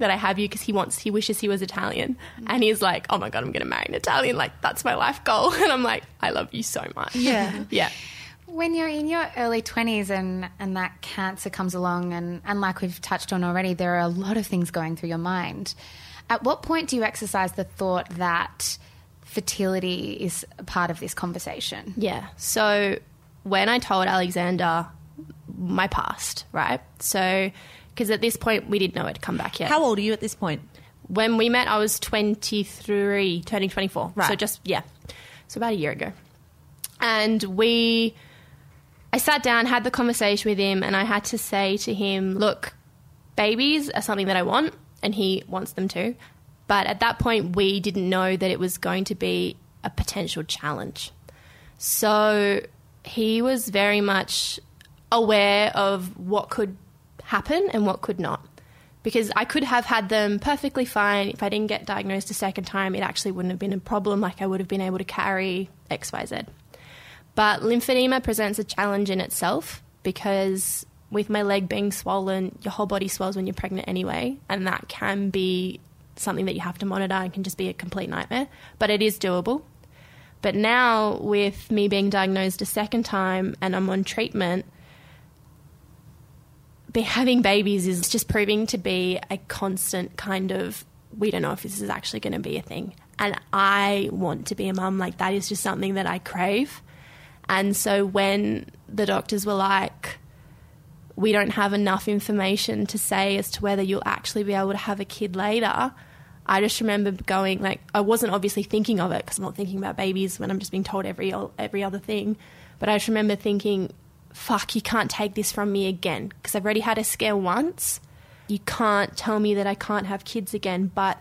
[SPEAKER 3] That I have you because he wants, he wishes he was Italian. And he's like, oh my God, I'm going to marry an Italian. Like, that's my life goal. And I'm like, I love you so much.
[SPEAKER 1] Yeah.
[SPEAKER 3] Yeah.
[SPEAKER 2] When you're in your early 20s and, and that cancer comes along, and, and like we've touched on already, there are a lot of things going through your mind. At what point do you exercise the thought that fertility is a part of this conversation?
[SPEAKER 3] Yeah. So when I told Alexander my past, right? So, because at this point we didn't know it to come back yet.
[SPEAKER 1] How old are you at this point?
[SPEAKER 3] when we met, I was 23, turning 24.
[SPEAKER 1] Right.
[SPEAKER 3] So just, yeah. So about a year ago. And we, I sat down, had the conversation with him, and I had to say to him, look, babies are something that I want, and he wants them too. But at that point, we didn't know that it was going to be a potential challenge. So he was very much aware of what could happen and what could not. Because I could have had them perfectly fine. If I didn't get diagnosed a second time, it actually wouldn't have been a problem. Like I would have been able to carry XYZ. But lymphedema presents a challenge in itself because with my leg being swollen, your whole body swells when you're pregnant anyway. And that can be something that you have to monitor and can just be a complete nightmare. But it is doable. But now, with me being diagnosed a second time and I'm on treatment, having babies is just proving to be a constant kind of we don't know if this is actually going to be a thing. And I want to be a mum. Like, that is just something that I crave. And so when the doctors were like, we don't have enough information to say as to whether you'll actually be able to have a kid later, I just remember going like I wasn't obviously thinking of it because I'm not thinking about babies when I'm just being told every every other thing, but I just remember thinking, "Fuck, you can't take this from me again because I've already had a scare once. You can't tell me that I can't have kids again." But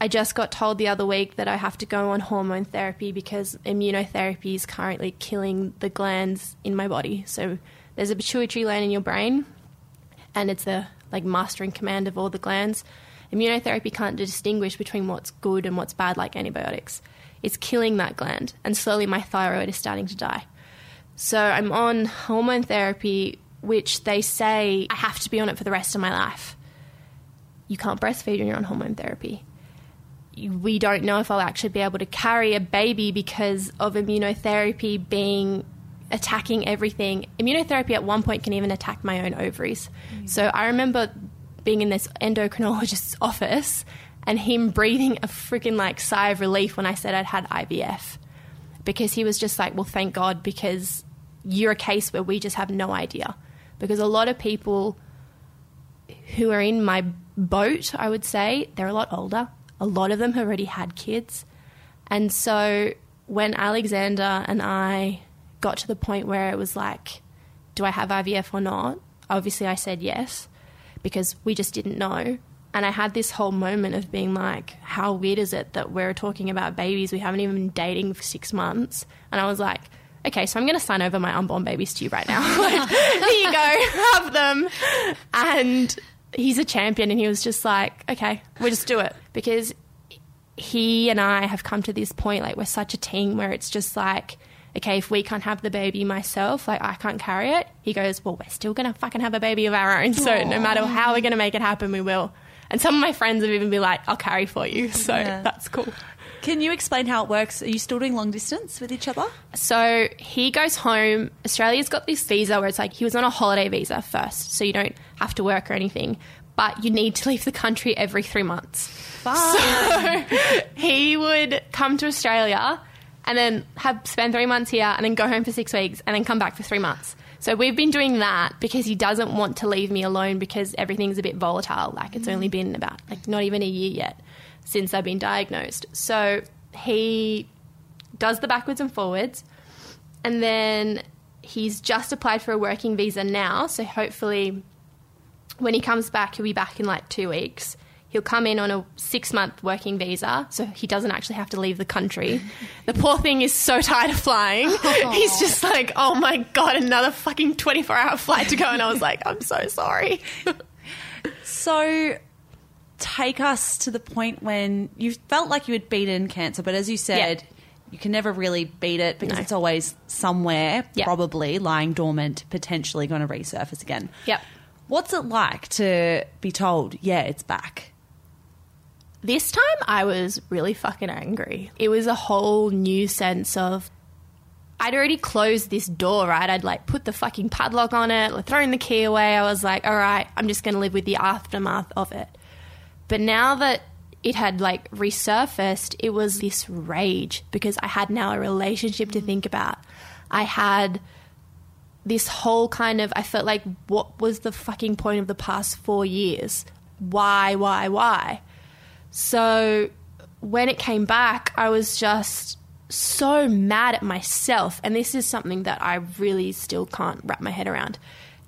[SPEAKER 3] I just got told the other week that I have to go on hormone therapy because immunotherapy is currently killing the glands in my body. So there's a pituitary gland in your brain, and it's the like master in command of all the glands Immunotherapy can't distinguish between what's good and what's bad like antibiotics. It's killing that gland, and slowly my thyroid is starting to die. So I'm on hormone therapy, which they say I have to be on it for the rest of my life. You can't breastfeed when you're on hormone therapy. We don't know if I'll actually be able to carry a baby because of immunotherapy being attacking everything. Immunotherapy at one point can even attack my own ovaries. Mm. So I remember being in this endocrinologist's office and him breathing a freaking like sigh of relief when I said I'd had IVF because he was just like, well, thank God, because you're a case where we just have no idea. Because a lot of people who are in my boat, I would say, they're a lot older. A lot of them have already had kids. And so when Alexander and I got to the point where it was like, do I have IVF or not? Obviously, I said yes because we just didn't know. And I had this whole moment of being like, how weird is it that we're talking about babies? We haven't even been dating for six months. And I was like, okay, so I'm going to sign over my unborn babies to you right now. like, here you go, have them. And he's a champion. And he was just like, okay, we'll just do it. Because he and I have come to this point, like, we're such a team where it's just like, okay, if we can't have the baby myself, like I can't carry it, he goes, well, we're still going to fucking have a baby of our own. So Aww. no matter how we're going to make it happen, we will. And some of my friends have even been like, I'll carry for you. So yeah. that's cool.
[SPEAKER 1] Can you explain how it works? Are you still doing long distance with each other?
[SPEAKER 3] So he goes home. Australia's got this visa where it's like he was on a holiday visa first, so you don't have to work or anything, but you need to leave the country every three months. So he would come to Australia and then have spend three months here and then go home for six weeks and then come back for three months. So we've been doing that because he doesn't want to leave me alone because everything's a bit volatile. Like it's only been about like not even a year yet since I've been diagnosed. So he does the backwards and forwards and then he's just applied for a working visa now. So hopefully when he comes back, he'll be back in like two weeks He'll come in on a six month working visa, so he doesn't actually have to leave the country. the poor thing is so tired of flying. Oh. He's just like, oh my God, another fucking 24 hour flight to go. And I was like, I'm so sorry.
[SPEAKER 1] so take us to the point when you felt like you had beaten cancer, but as you said, yeah. you can never really beat it because no. it's always somewhere, probably lying dormant, potentially going to resurface again.
[SPEAKER 3] Yep.
[SPEAKER 1] What's it like to be told, yeah, it's back?
[SPEAKER 3] This time I was really fucking angry. It was a whole new sense of I'd already closed this door, right? I'd like put the fucking padlock on it, like thrown the key away. I was like, all right, I'm just going to live with the aftermath of it. But now that it had like resurfaced, it was this rage because I had now a relationship to think about. I had this whole kind of, I felt like, what was the fucking point of the past four years? Why, why, why? So when it came back, I was just so mad at myself. And this is something that I really still can't wrap my head around.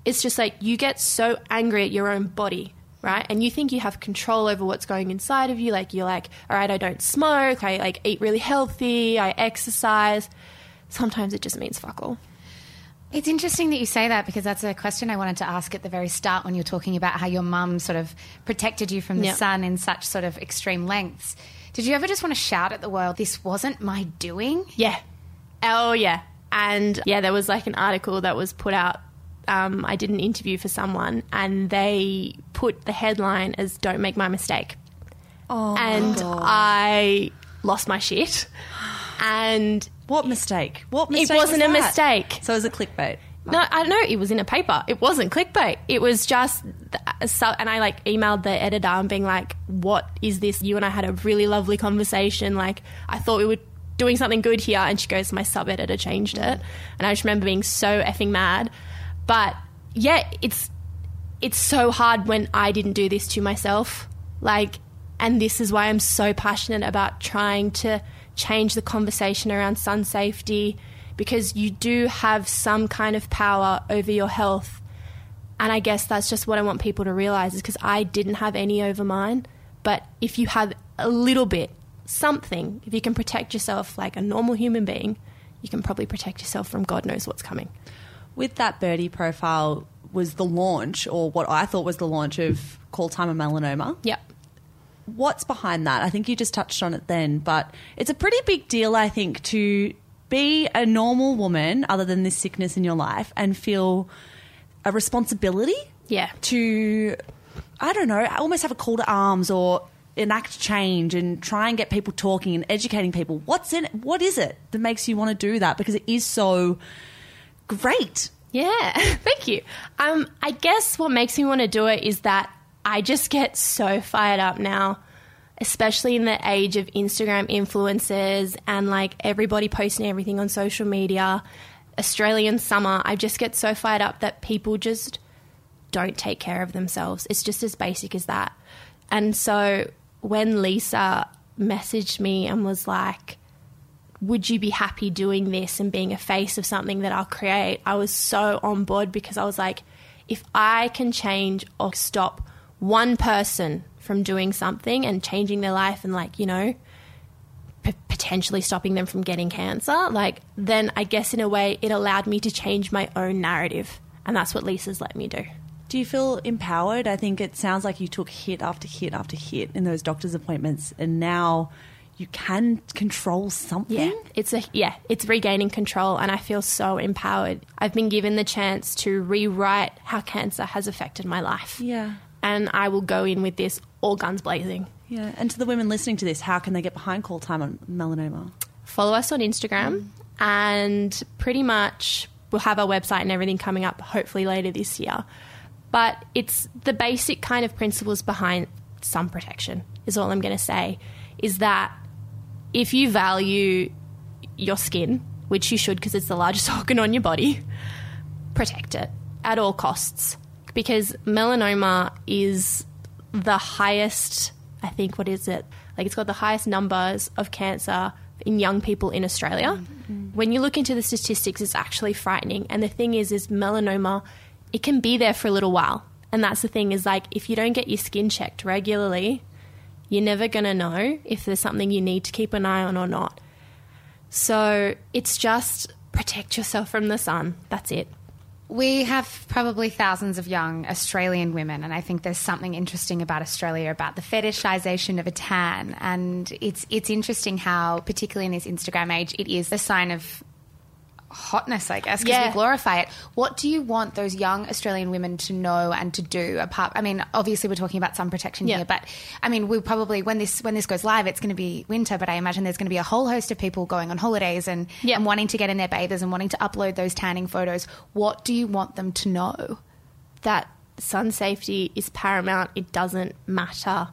[SPEAKER 3] It's just like you get so angry at your own body, right? And you think you have control over what's going inside of you. Like you're like, all right, I don't smoke, I like eat really healthy, I exercise. Sometimes it just means fuck all.
[SPEAKER 2] It's interesting that you say that because that's a question I wanted to ask at the very start when you were talking about how your mum sort of protected you from the
[SPEAKER 3] Yep.
[SPEAKER 2] sun in such sort of extreme lengths. Did you ever just want to shout at the world, this wasn't my doing?
[SPEAKER 3] Yeah. Oh, yeah. And yeah, there was like an article that was put out. Um, I did an interview for someone, and they put the headline as "Don't make my mistake."
[SPEAKER 1] Oh,
[SPEAKER 3] and I lost my shit. And
[SPEAKER 1] what mistake? What mistake?
[SPEAKER 3] It wasn't
[SPEAKER 1] was
[SPEAKER 3] a mistake.
[SPEAKER 1] So it was a clickbait.
[SPEAKER 3] No, I don't know. It was in a paper. It wasn't clickbait. It was just, so, and I like emailed the editor and being like, "What is this? You and I had a really lovely conversation. Like, I thought we were doing something good here." And she goes, "My sub editor changed it," and I just remember being so effing mad. But yeah, it's it's so hard when I didn't do this to myself. Like, and this is why I'm so passionate about trying to change the conversation around sun safety because you do have some kind of power over your health. And I guess that's just what I want people to realize is because I didn't have any over mine. But if you have a little bit, something, if you can protect yourself like a normal human being, you can probably protect yourself from God knows what's coming.
[SPEAKER 1] With that birdie profile was the launch, or what I thought was the launch of Call Time on Melanoma.
[SPEAKER 3] Yep.
[SPEAKER 1] What's behind that? I think you just touched on it then, but it's a pretty big deal, I think, to be a normal woman, other than this sickness in your life, and feel a responsibility
[SPEAKER 3] Yeah.
[SPEAKER 1] to, I don't know, almost have a call to arms or enact change and try and get people talking and educating people. What's in it? What is it that makes you want to do that? Because it is so great.
[SPEAKER 3] Yeah, thank you. Um, I guess what makes me want to do it is that I just get so fired up now, especially in the age of Instagram influencers and like everybody posting everything on social media. Australian summer, I just get so fired up that people just don't take care of themselves. It's just as basic as that. And so when Lisa messaged me and was like, would you be happy doing this and being a face of something that I'll create? I was so on board because I was like, if I can change or stop one person from doing something and changing their life and, like, you know, p- potentially stopping them from getting cancer, like, then I guess in a way it allowed me to change my own narrative. And that's what Lisa's let me do.
[SPEAKER 1] Do you feel empowered? I think it sounds like you took hit after hit after hit in those doctor's appointments, and now you can control something.
[SPEAKER 3] Yeah, it's a yeah, it's regaining control, and I feel so empowered. I've been given the chance to rewrite how cancer has affected my life.
[SPEAKER 1] Yeah.
[SPEAKER 3] And I will go in with this all guns blazing.
[SPEAKER 1] Yeah. And to the women listening to this, how can they get behind call time on melanoma?
[SPEAKER 3] Follow us on Instagram, and pretty much we'll have our website and everything coming up hopefully later this year. But it's the basic kind of principles behind sun protection, is all I'm going to say. Is that if you value your skin, which you should because it's the largest organ on your body, protect it at all costs. Because melanoma is the highest, I think, what is it? Like it's got the highest numbers of cancer in young people in Australia. Mm. Mm. When you look into the statistics, it's actually frightening. And the thing is, is melanoma, it can be there for a little while. And that's the thing is like, if you don't get your skin checked regularly, you're never going to know if there's something you need to keep an eye on or not. So it's just protect yourself from the sun. That's it.
[SPEAKER 2] We have probably thousands of young Australian women, and I think there's something interesting about Australia about the fetishization of a tan. And it's it's interesting how, particularly in this Instagram age, it is a sign of hotness, I guess, because
[SPEAKER 3] Yeah.
[SPEAKER 2] we glorify it. What do you want those young Australian women to know and to do? Apart, I mean, obviously we're talking about sun protection
[SPEAKER 3] Yeah.
[SPEAKER 2] here, but I mean, we probably when this when this goes live, it's going to be winter. But I imagine there's going to be a whole host of people going on holidays and
[SPEAKER 3] Yeah.
[SPEAKER 2] and wanting to get in their bathers and wanting to upload those tanning photos. What do you want them to know?
[SPEAKER 3] that sun safety is paramount. It doesn't matter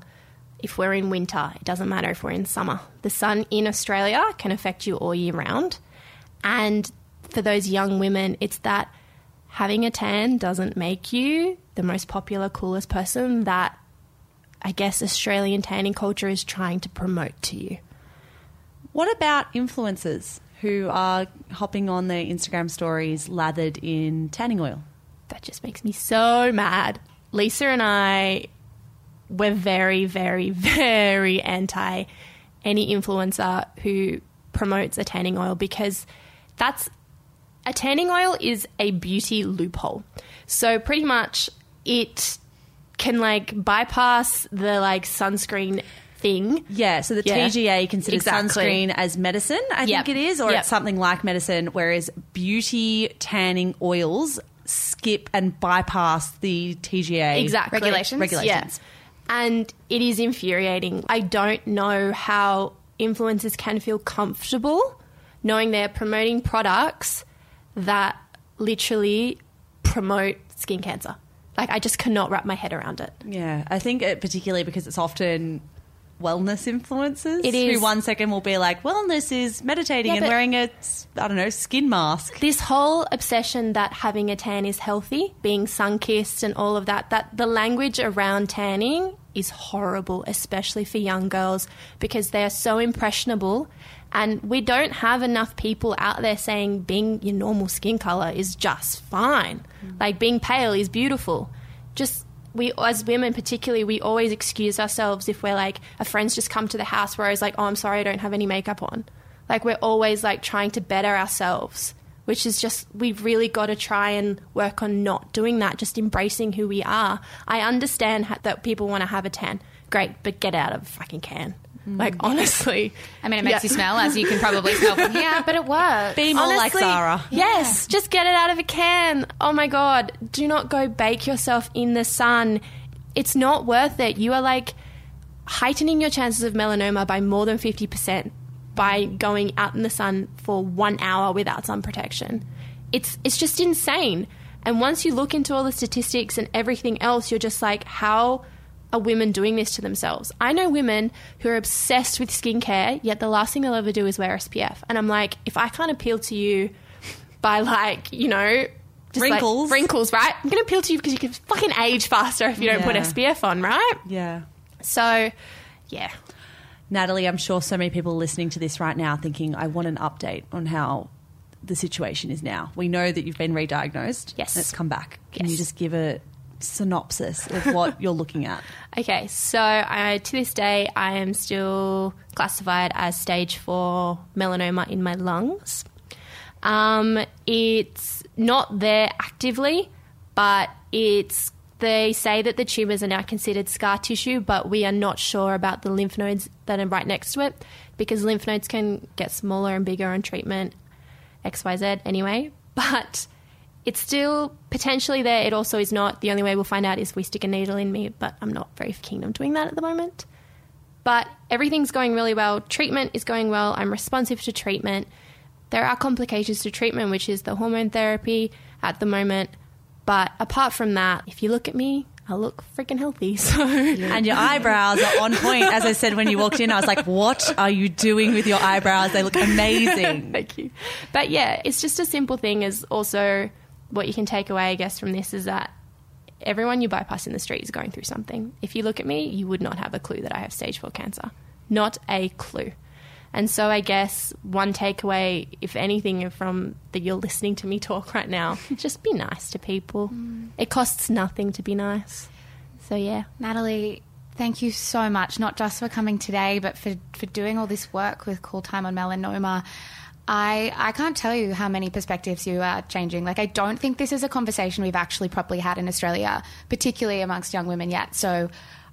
[SPEAKER 3] if we're in winter, it doesn't matter if we're in summer. The sun in Australia can affect you all year round. And for those young women, it's that having a tan doesn't make you the most popular, coolest person that I guess Australian tanning culture is trying to promote to you.
[SPEAKER 1] What about influencers who are hopping on their Instagram stories lathered in tanning oil?
[SPEAKER 3] that just makes me so mad. Lisa and I were very, very, very anti any influencer who promotes a tanning oil because that's A tanning oil is a beauty loophole. So pretty much it can like bypass the like sunscreen thing.
[SPEAKER 1] Yeah, so the
[SPEAKER 3] Yeah.
[SPEAKER 1] TGA considers
[SPEAKER 3] Exactly.
[SPEAKER 1] sunscreen as medicine, I
[SPEAKER 3] Yep.
[SPEAKER 1] think it is, or
[SPEAKER 3] Yep.
[SPEAKER 1] it's something like medicine, whereas beauty tanning oils skip and bypass the TGA
[SPEAKER 3] Exactly.
[SPEAKER 2] Regulations?
[SPEAKER 1] regulations.
[SPEAKER 3] Yeah. And it is infuriating. I don't know how influencers can feel comfortable knowing they're promoting products that literally promote skin cancer. Like, I just cannot wrap my head around it.
[SPEAKER 1] Yeah, I think it, particularly because it's often wellness influencers.
[SPEAKER 3] It is.
[SPEAKER 1] Who one second will be like, wellness is meditating
[SPEAKER 3] Yeah,
[SPEAKER 1] and wearing a, I don't know, skin mask.
[SPEAKER 3] This whole obsession that having a tan is healthy, being sun kissed and all of that, that the language around tanning is horrible, especially for young girls, because they're so impressionable. And we don't have enough people out there saying being your normal skin color is just fine. Mm. Like being pale is beautiful. Just we as women particularly we always excuse ourselves if we're like a friend's just come to the house where I was like, Oh, I'm sorry I don't have any makeup on. Like we're always like trying to better ourselves, which is just we've really got to try and work on not doing that, just embracing who we are. I understand that people want to have a tan, great, but get out of a fucking can. Mm. Like honestly,
[SPEAKER 2] I mean, it makes
[SPEAKER 3] Yeah.
[SPEAKER 2] you smell, as you can probably smell from here, but it works.
[SPEAKER 1] Be more like Zara.
[SPEAKER 3] Yes, just get it out of a can. Oh my god, do not go bake yourself in the sun. It's not worth it. You are like heightening your chances of melanoma by more than 50% by going out in the sun for 1 hour without sun protection. It's it's just insane. And once you look into all the statistics and everything else, you're just like how are women doing this to themselves? I know women who are obsessed with skincare, yet the last thing they'll ever do is wear SPF. And I'm like, if I can't appeal to you by like, you know, just like
[SPEAKER 1] Wrinkles.
[SPEAKER 3] wrinkles, right? I'm going to appeal to you because you can fucking age faster if you don't put SPF on, right?
[SPEAKER 1] Yeah.
[SPEAKER 3] So, yeah.
[SPEAKER 1] Natalie, I'm sure so many people listening to this right now thinking, I want an update on how the situation is now. We know that you've been re-diagnosed.
[SPEAKER 3] Yes.
[SPEAKER 1] And it's come back. Can
[SPEAKER 3] Yes.
[SPEAKER 1] you just give a synopsis of what you're looking at?
[SPEAKER 3] Okay, so I, to this day, I am still classified as stage four melanoma in my lungs. Um, it's not there actively, but it's they say that the tumors are now considered scar tissue, but we are not sure about the lymph nodes that are right next to it because lymph nodes can get smaller and bigger on treatment, XYZ anyway. But it's still potentially there. It also is not. The only way we'll find out is if we stick a needle in me, but I'm not very keen on doing that at the moment. But everything's going really well. Treatment is going well. I'm responsive to treatment. There are complications to treatment, which is the hormone therapy at the moment. But apart from that, if you look at me, I look freaking healthy. So
[SPEAKER 1] And your eyebrows are on point. As I said when you walked in, I was like, what are you doing with your eyebrows? They look amazing.
[SPEAKER 3] Thank you. But yeah, it's just a simple thing. Is also what you can take away, I guess, from this is that everyone you bypass in the street is going through something. If you look at me, you would not have a clue that I have stage four cancer. Not a clue. And so I guess one takeaway, if anything, from that you're listening to me talk right now, just be nice to people. Mm. It costs nothing to be nice. So yeah.
[SPEAKER 2] Natalie, thank you so much, not just for coming today, but for, for doing all this work with Call Time on Melanoma. I, I can't tell you how many perspectives you are changing. Like, I don't think this is a conversation we've actually properly had in Australia, particularly amongst young women yet. So,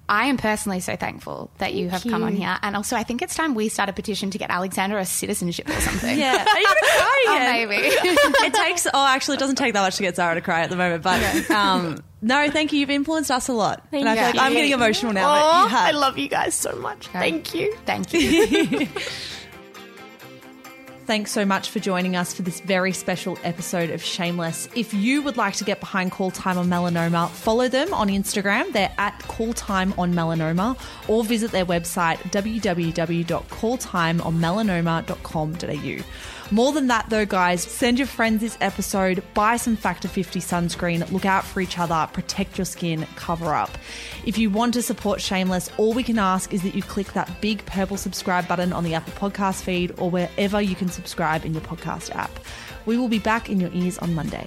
[SPEAKER 2] I am personally so thankful that you have come on here. And also, I think it's time we start a petition to get Alexander a citizenship or something.
[SPEAKER 1] Yeah. Are you going to cry
[SPEAKER 2] Oh, maybe.
[SPEAKER 1] it takes oh actually it doesn't take that much to get Zara to cry at the moment but um, no thank you you've influenced us a lot and I feel like
[SPEAKER 3] you.
[SPEAKER 1] I'm getting emotional now
[SPEAKER 3] Oh,
[SPEAKER 1] you.
[SPEAKER 3] I love you guys so much. Thank you.
[SPEAKER 2] Thank you.
[SPEAKER 1] Thanks so much for joining us for this very special episode of Shameless. If you would like to get behind Call Time on Melanoma, follow them on Instagram. They're at Call Time on Melanoma or visit their website www.calltimeonmelanoma.com.au. More than that, though, guys, send your friends this episode, buy some Factor 50 sunscreen, look out for each other, protect your skin, cover up. If you want to support Shameless, all we can ask is that you click that big purple subscribe button on the Apple Podcast feed or wherever you can subscribe in your podcast app. We will be back in your ears on Monday.